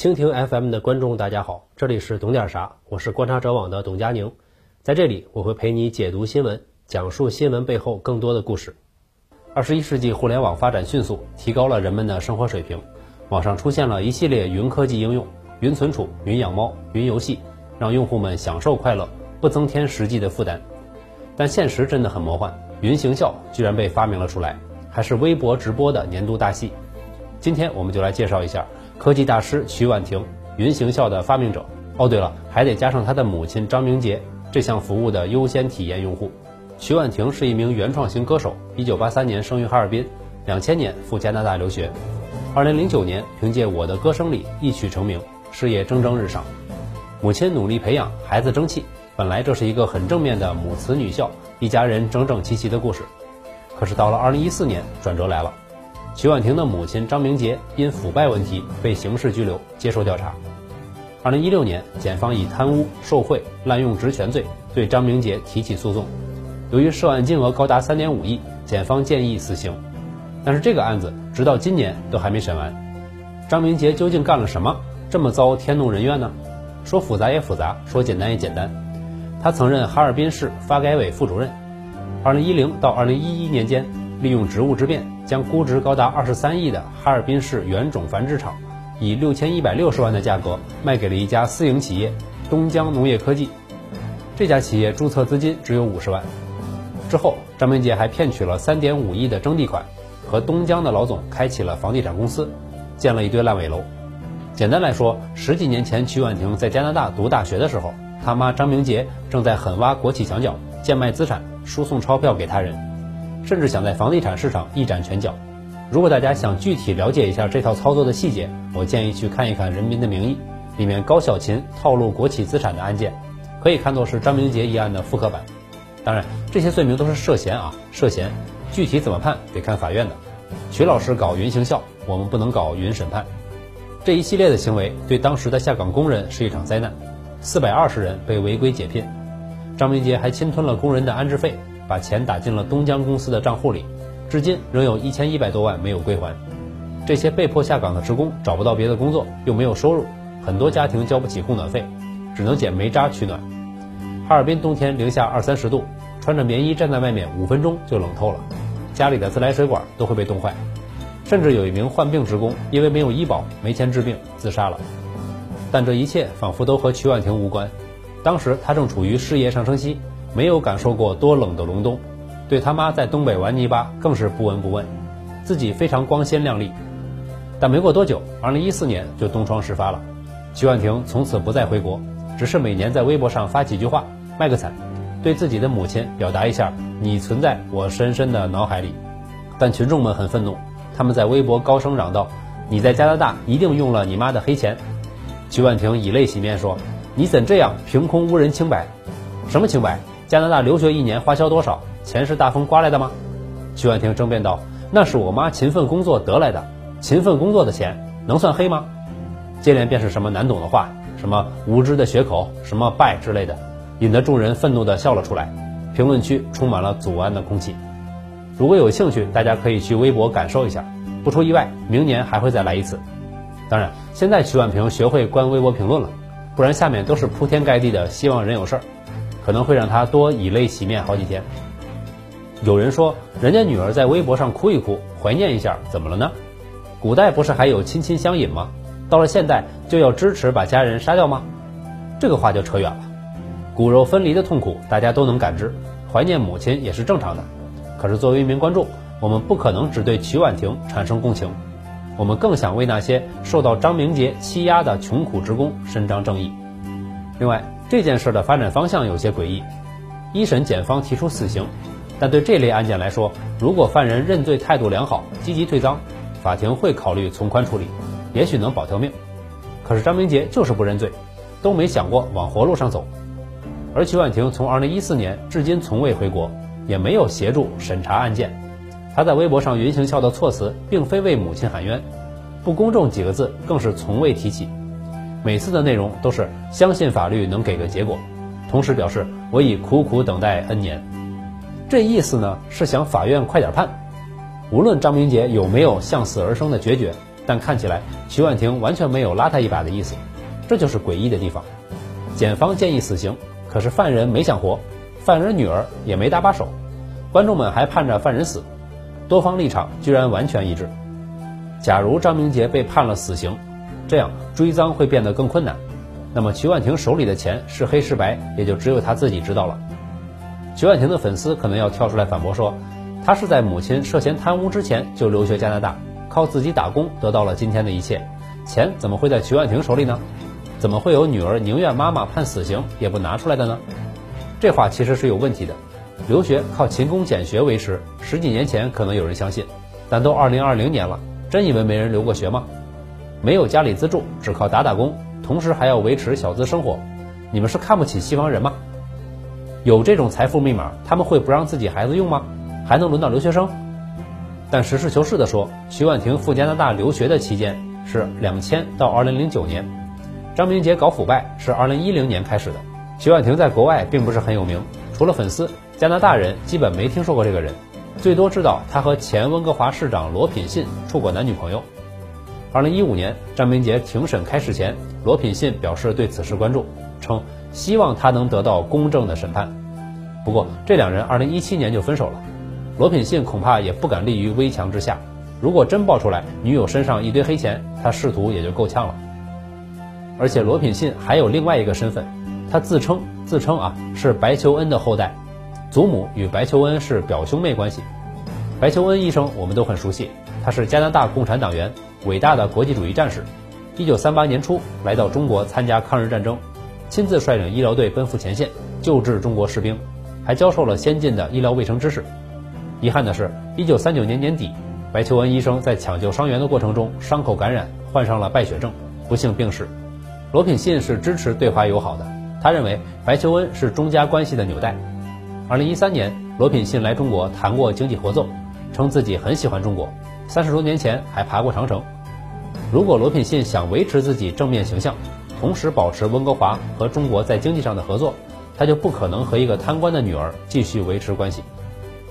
蜻蜓 FM 的观众，大家好，这里是懂点啥，我是观察者网的董佳宁，在这里我会陪你解读新闻，讲述新闻背后更多的故事。二十一世纪互联网发展迅速，提高了人们的生活水平，网上出现了一系列云科技应用，云存储、云养猫、云游戏，让用户们享受快乐，不增添实际的负担。但现实真的很魔幻，云行孝居然被发明了出来，还是微博直播的年度大戏。今天我们就来介绍一下。科技大师曲婉婷，云行孝的发明者。哦，对了，还得加上他的母亲张明杰这项服务的优先体验用户。曲婉婷是一名原创型歌手，一九八三年生于哈尔滨，两千年赴加拿大留学，二零零九年凭借《我的歌声里》一曲成名，事业蒸蒸日上。母亲努力培养孩子争气，本来这是一个很正面的母慈女孝、一家人整整齐齐的故事。可是到了二零一四年，转折来了。曲婉婷的母亲张明杰因腐败问题被刑事拘留，接受调查。二零一六年，检方以贪污受贿、滥用职权罪对张明杰提起诉讼。由于涉案金额高达三点五亿，检方建议死刑。但是这个案子直到今年都还没审完。张明杰究竟干了什么，这么遭天怒人怨呢？说复杂也复杂，说简单也简单。他曾任哈尔滨市发改委副主任。二零一零到二零一一年间，利用职务之便。将估值高达二十三亿的哈尔滨市原种繁殖场，以六千一百六十万的价格卖给了一家私营企业东江农业科技。这家企业注册资金只有五十万。之后，张明杰还骗取了三点五亿的征地款，和东江的老总开启了房地产公司，建了一堆烂尾楼。简单来说，十几年前曲婉婷在加拿大读大学的时候，他妈张明杰正在狠挖国企墙角，贱卖资产，输送钞票给他人。甚至想在房地产市场一展拳脚。如果大家想具体了解一下这套操作的细节，我建议去看一看《人民的名义》里面高小琴套路国企资产的案件，可以看作是张明杰一案的复刻版。当然，这些罪名都是涉嫌啊，涉嫌，具体怎么判得看法院的。徐老师搞云行孝，我们不能搞云审判。这一系列的行为对当时的下岗工人是一场灾难，四百二十人被违规解聘，张明杰还侵吞了工人的安置费。把钱打进了东江公司的账户里，至今仍有一千一百多万没有归还。这些被迫下岗的职工找不到别的工作，又没有收入，很多家庭交不起供暖费，只能捡煤渣取暖。哈尔滨冬天零下二三十度，穿着棉衣站在外面五分钟就冷透了，家里的自来水管都会被冻坏。甚至有一名患病职工因为没有医保没钱治病自杀了。但这一切仿佛都和曲婉婷无关，当时他正处于事业上升期。没有感受过多冷的隆冬，对他妈在东北玩泥巴更是不闻不问，自己非常光鲜亮丽。但没过多久，2014年就东窗事发了，曲婉婷从此不再回国，只是每年在微博上发几句话，卖个惨，对自己的母亲表达一下你存在我深深的脑海里。但群众们很愤怒，他们在微博高声嚷道：“你在加拿大一定用了你妈的黑钱。”曲婉婷以泪洗面说：“你怎这样凭空污人清白？什么清白？”加拿大留学一年花销多少？钱是大风刮来的吗？曲婉婷争辩道：“那是我妈勤奋工作得来的，勤奋工作的钱能算黑吗？”接连便是什么难懂的话，什么无知的血口，什么拜之类的，引得众人愤怒地笑了出来。评论区充满了祖安的空气。如果有兴趣，大家可以去微博感受一下。不出意外，明年还会再来一次。当然，现在曲婉婷学会关微博评论了，不然下面都是铺天盖地的希望人有事儿。可能会让他多以泪洗面好几天。有人说，人家女儿在微博上哭一哭，怀念一下，怎么了呢？古代不是还有亲亲相隐吗？到了现代就要支持把家人杀掉吗？这个话就扯远了。骨肉分离的痛苦大家都能感知，怀念母亲也是正常的。可是作为一名观众，我们不可能只对曲婉婷产生共情，我们更想为那些受到张明杰欺压的穷苦职工伸张正义。另外。这件事的发展方向有些诡异，一审检方提出死刑，但对这类案件来说，如果犯人认罪态度良好，积极退赃，法庭会考虑从宽处理，也许能保条命。可是张明杰就是不认罪，都没想过往活路上走。而曲婉婷从2014年至今从未回国，也没有协助审查案件。他在微博上云行笑的措辞，并非为母亲喊冤，不公正几个字更是从未提起。每次的内容都是相信法律能给个结果，同时表示我已苦苦等待 N 年。这意思呢是想法院快点判。无论张明杰有没有向死而生的决绝，但看起来徐婉婷完全没有拉他一把的意思，这就是诡异的地方。检方建议死刑，可是犯人没想活，犯人女儿也没搭把手，观众们还盼着犯人死，多方立场居然完全一致。假如张明杰被判了死刑，这样追赃会变得更困难。那么曲婉婷手里的钱是黑是白，也就只有她自己知道了。曲婉婷的粉丝可能要跳出来反驳说，她是在母亲涉嫌贪污之前就留学加拿大，靠自己打工得到了今天的一切，钱怎么会在曲婉婷手里呢？怎么会有女儿宁愿妈妈判死刑也不拿出来的呢？这话其实是有问题的。留学靠勤工俭学维持，十几年前可能有人相信，但都二零二零年了。真以为没人留过学吗？没有家里资助，只靠打打工，同时还要维持小资生活，你们是看不起西方人吗？有这种财富密码，他们会不让自己孩子用吗？还能轮到留学生？但实事求是地说，徐婉婷赴加拿大留学的期间是两千到二零零九年，张明杰搞腐败是二零一零年开始的。徐婉婷在国外并不是很有名，除了粉丝，加拿大人基本没听说过这个人。最多知道他和前温哥华市长罗品信处过男女朋友。二零一五年，张明杰庭审开始前，罗品信表示对此事关注，称希望他能得到公正的审判。不过，这两人二零一七年就分手了。罗品信恐怕也不敢立于危墙之下，如果真爆出来女友身上一堆黑钱，他仕途也就够呛了。而且，罗品信还有另外一个身份，他自称自称啊是白求恩的后代。祖母与白求恩是表兄妹关系。白求恩医生我们都很熟悉，他是加拿大共产党员，伟大的国际主义战士。一九三八年初来到中国参加抗日战争，亲自率领医疗队奔赴前线救治中国士兵，还教授了先进的医疗卫生知识。遗憾的是，一九三九年年底，白求恩医生在抢救伤员的过程中伤口感染，患上了败血症，不幸病逝。罗品信是支持对华友好的，他认为白求恩是中加关系的纽带。二零一三年，罗品信来中国谈过经济合作，称自己很喜欢中国，三十多年前还爬过长城。如果罗品信想维持自己正面形象，同时保持温哥华和中国在经济上的合作，他就不可能和一个贪官的女儿继续维持关系。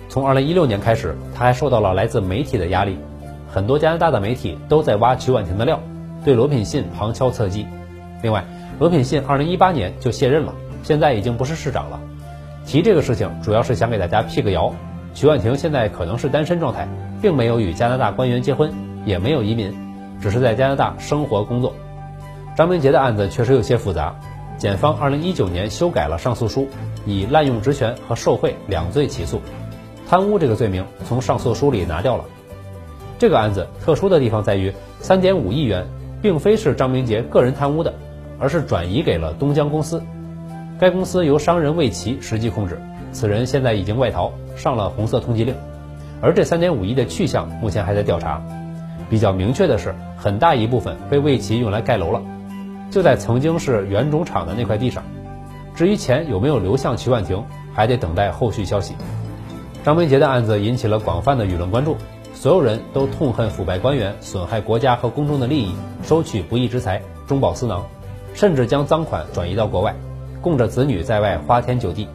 从二零一六年开始，他还受到了来自媒体的压力，很多加拿大的媒体都在挖曲婉婷的料，对罗品信旁敲侧击。另外，罗品信二零一八年就卸任了，现在已经不是市长了。提这个事情主要是想给大家辟个谣，徐婉婷现在可能是单身状态，并没有与加拿大官员结婚，也没有移民，只是在加拿大生活工作。张明杰的案子确实有些复杂，检方2019年修改了上诉书，以滥用职权和受贿两罪起诉，贪污这个罪名从上诉书里拿掉了。这个案子特殊的地方在于，3.5亿元并非是张明杰个人贪污的，而是转移给了东江公司。该公司由商人魏奇实际控制，此人现在已经外逃，上了红色通缉令。而这三点五亿的去向目前还在调查。比较明确的是，很大一部分被魏奇用来盖楼了，就在曾经是原种厂的那块地上。至于钱有没有流向曲婉婷，还得等待后续消息。张明杰的案子引起了广泛的舆论关注，所有人都痛恨腐败官员损害国家和公众的利益，收取不义之财，中饱私囊，甚至将赃款转移到国外。供着子女在外花天酒地，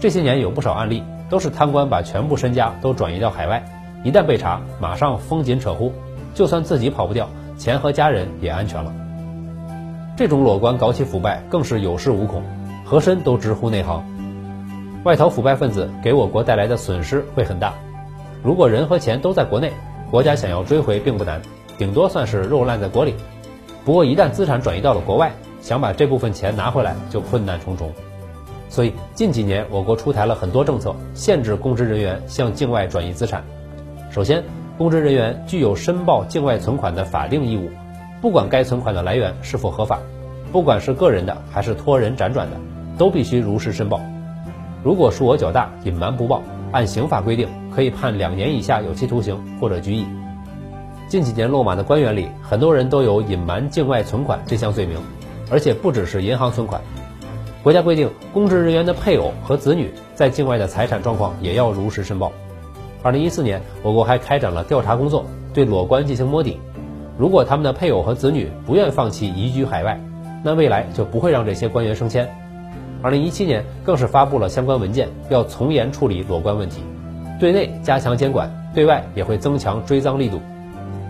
这些年有不少案例，都是贪官把全部身家都转移到海外，一旦被查，马上封紧扯呼，就算自己跑不掉，钱和家人也安全了。这种裸官搞起腐败更是有恃无恐，和珅都直呼内行。外逃腐败分子给我国带来的损失会很大，如果人和钱都在国内，国家想要追回并不难，顶多算是肉烂在锅里。不过一旦资产转移到了国外，想把这部分钱拿回来就困难重重，所以近几年我国出台了很多政策，限制公职人员向境外转移资产。首先，公职人员具有申报境外存款的法定义务，不管该存款的来源是否合法，不管是个人的还是托人辗转的，都必须如实申报。如果数额较大，隐瞒不报，按刑法规定可以判两年以下有期徒刑或者拘役。近几年落马的官员里，很多人都有隐瞒境外存款这项罪名。而且不只是银行存款，国家规定公职人员的配偶和子女在境外的财产状况也要如实申报。二零一四年，我国还开展了调查工作，对裸官进行摸底。如果他们的配偶和子女不愿放弃移居海外，那未来就不会让这些官员升迁。二零一七年更是发布了相关文件，要从严处理裸官问题，对内加强监管，对外也会增强追赃力度。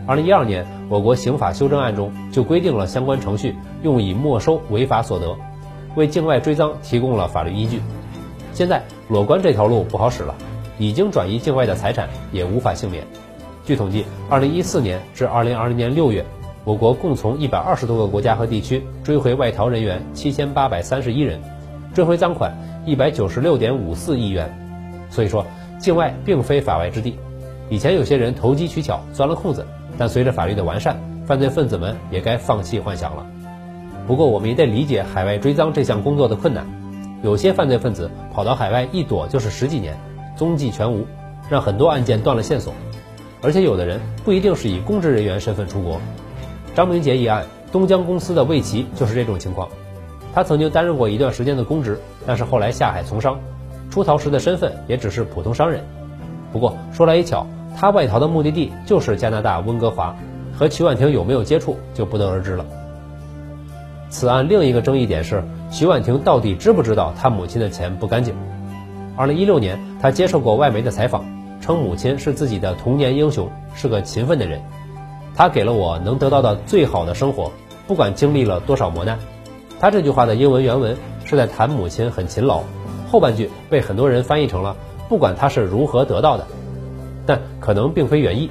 二零一二年，我国刑法修正案中就规定了相关程序用以没收违法所得，为境外追赃提供了法律依据。现在裸官这条路不好使了，已经转移境外的财产也无法幸免。据统计，2014年至2020年6月，我国共从120多个国家和地区追回外逃人员7831人，追回赃款196.54亿元。所以说，境外并非法外之地。以前有些人投机取巧，钻了空子。但随着法律的完善，犯罪分子们也该放弃幻想了。不过，我们也得理解海外追赃这项工作的困难。有些犯罪分子跑到海外一躲就是十几年，踪迹全无，让很多案件断了线索。而且，有的人不一定是以公职人员身份出国。张明杰一案，东江公司的魏奇就是这种情况。他曾经担任过一段时间的公职，但是后来下海从商，出逃时的身份也只是普通商人。不过说来也巧。他外逃的目的地就是加拿大温哥华，和曲婉婷有没有接触就不得而知了。此案另一个争议点是，徐婉婷到底知不知道她母亲的钱不干净？二零一六年，她接受过外媒的采访，称母亲是自己的童年英雄，是个勤奋的人。他给了我能得到的最好的生活，不管经历了多少磨难。他这句话的英文原文是在谈母亲很勤劳，后半句被很多人翻译成了不管他是如何得到的。但可能并非原意，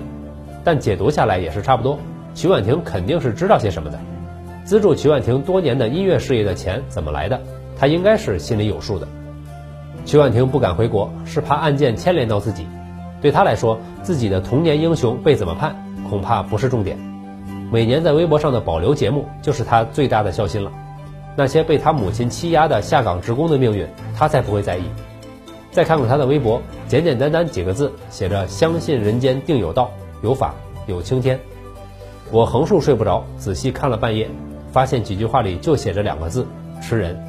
但解读下来也是差不多。徐婉婷肯定是知道些什么的，资助曲婉婷多年的音乐事业的钱怎么来的，她应该是心里有数的。曲婉婷不敢回国，是怕案件牵连到自己。对她来说，自己的童年英雄被怎么判，恐怕不是重点。每年在微博上的保留节目，就是她最大的孝心了。那些被她母亲欺压的下岗职工的命运，她才不会在意。再看看他的微博，简简单单几个字，写着“相信人间定有道，有法有青天”。我横竖睡不着，仔细看了半夜，发现几句话里就写着两个字：吃人。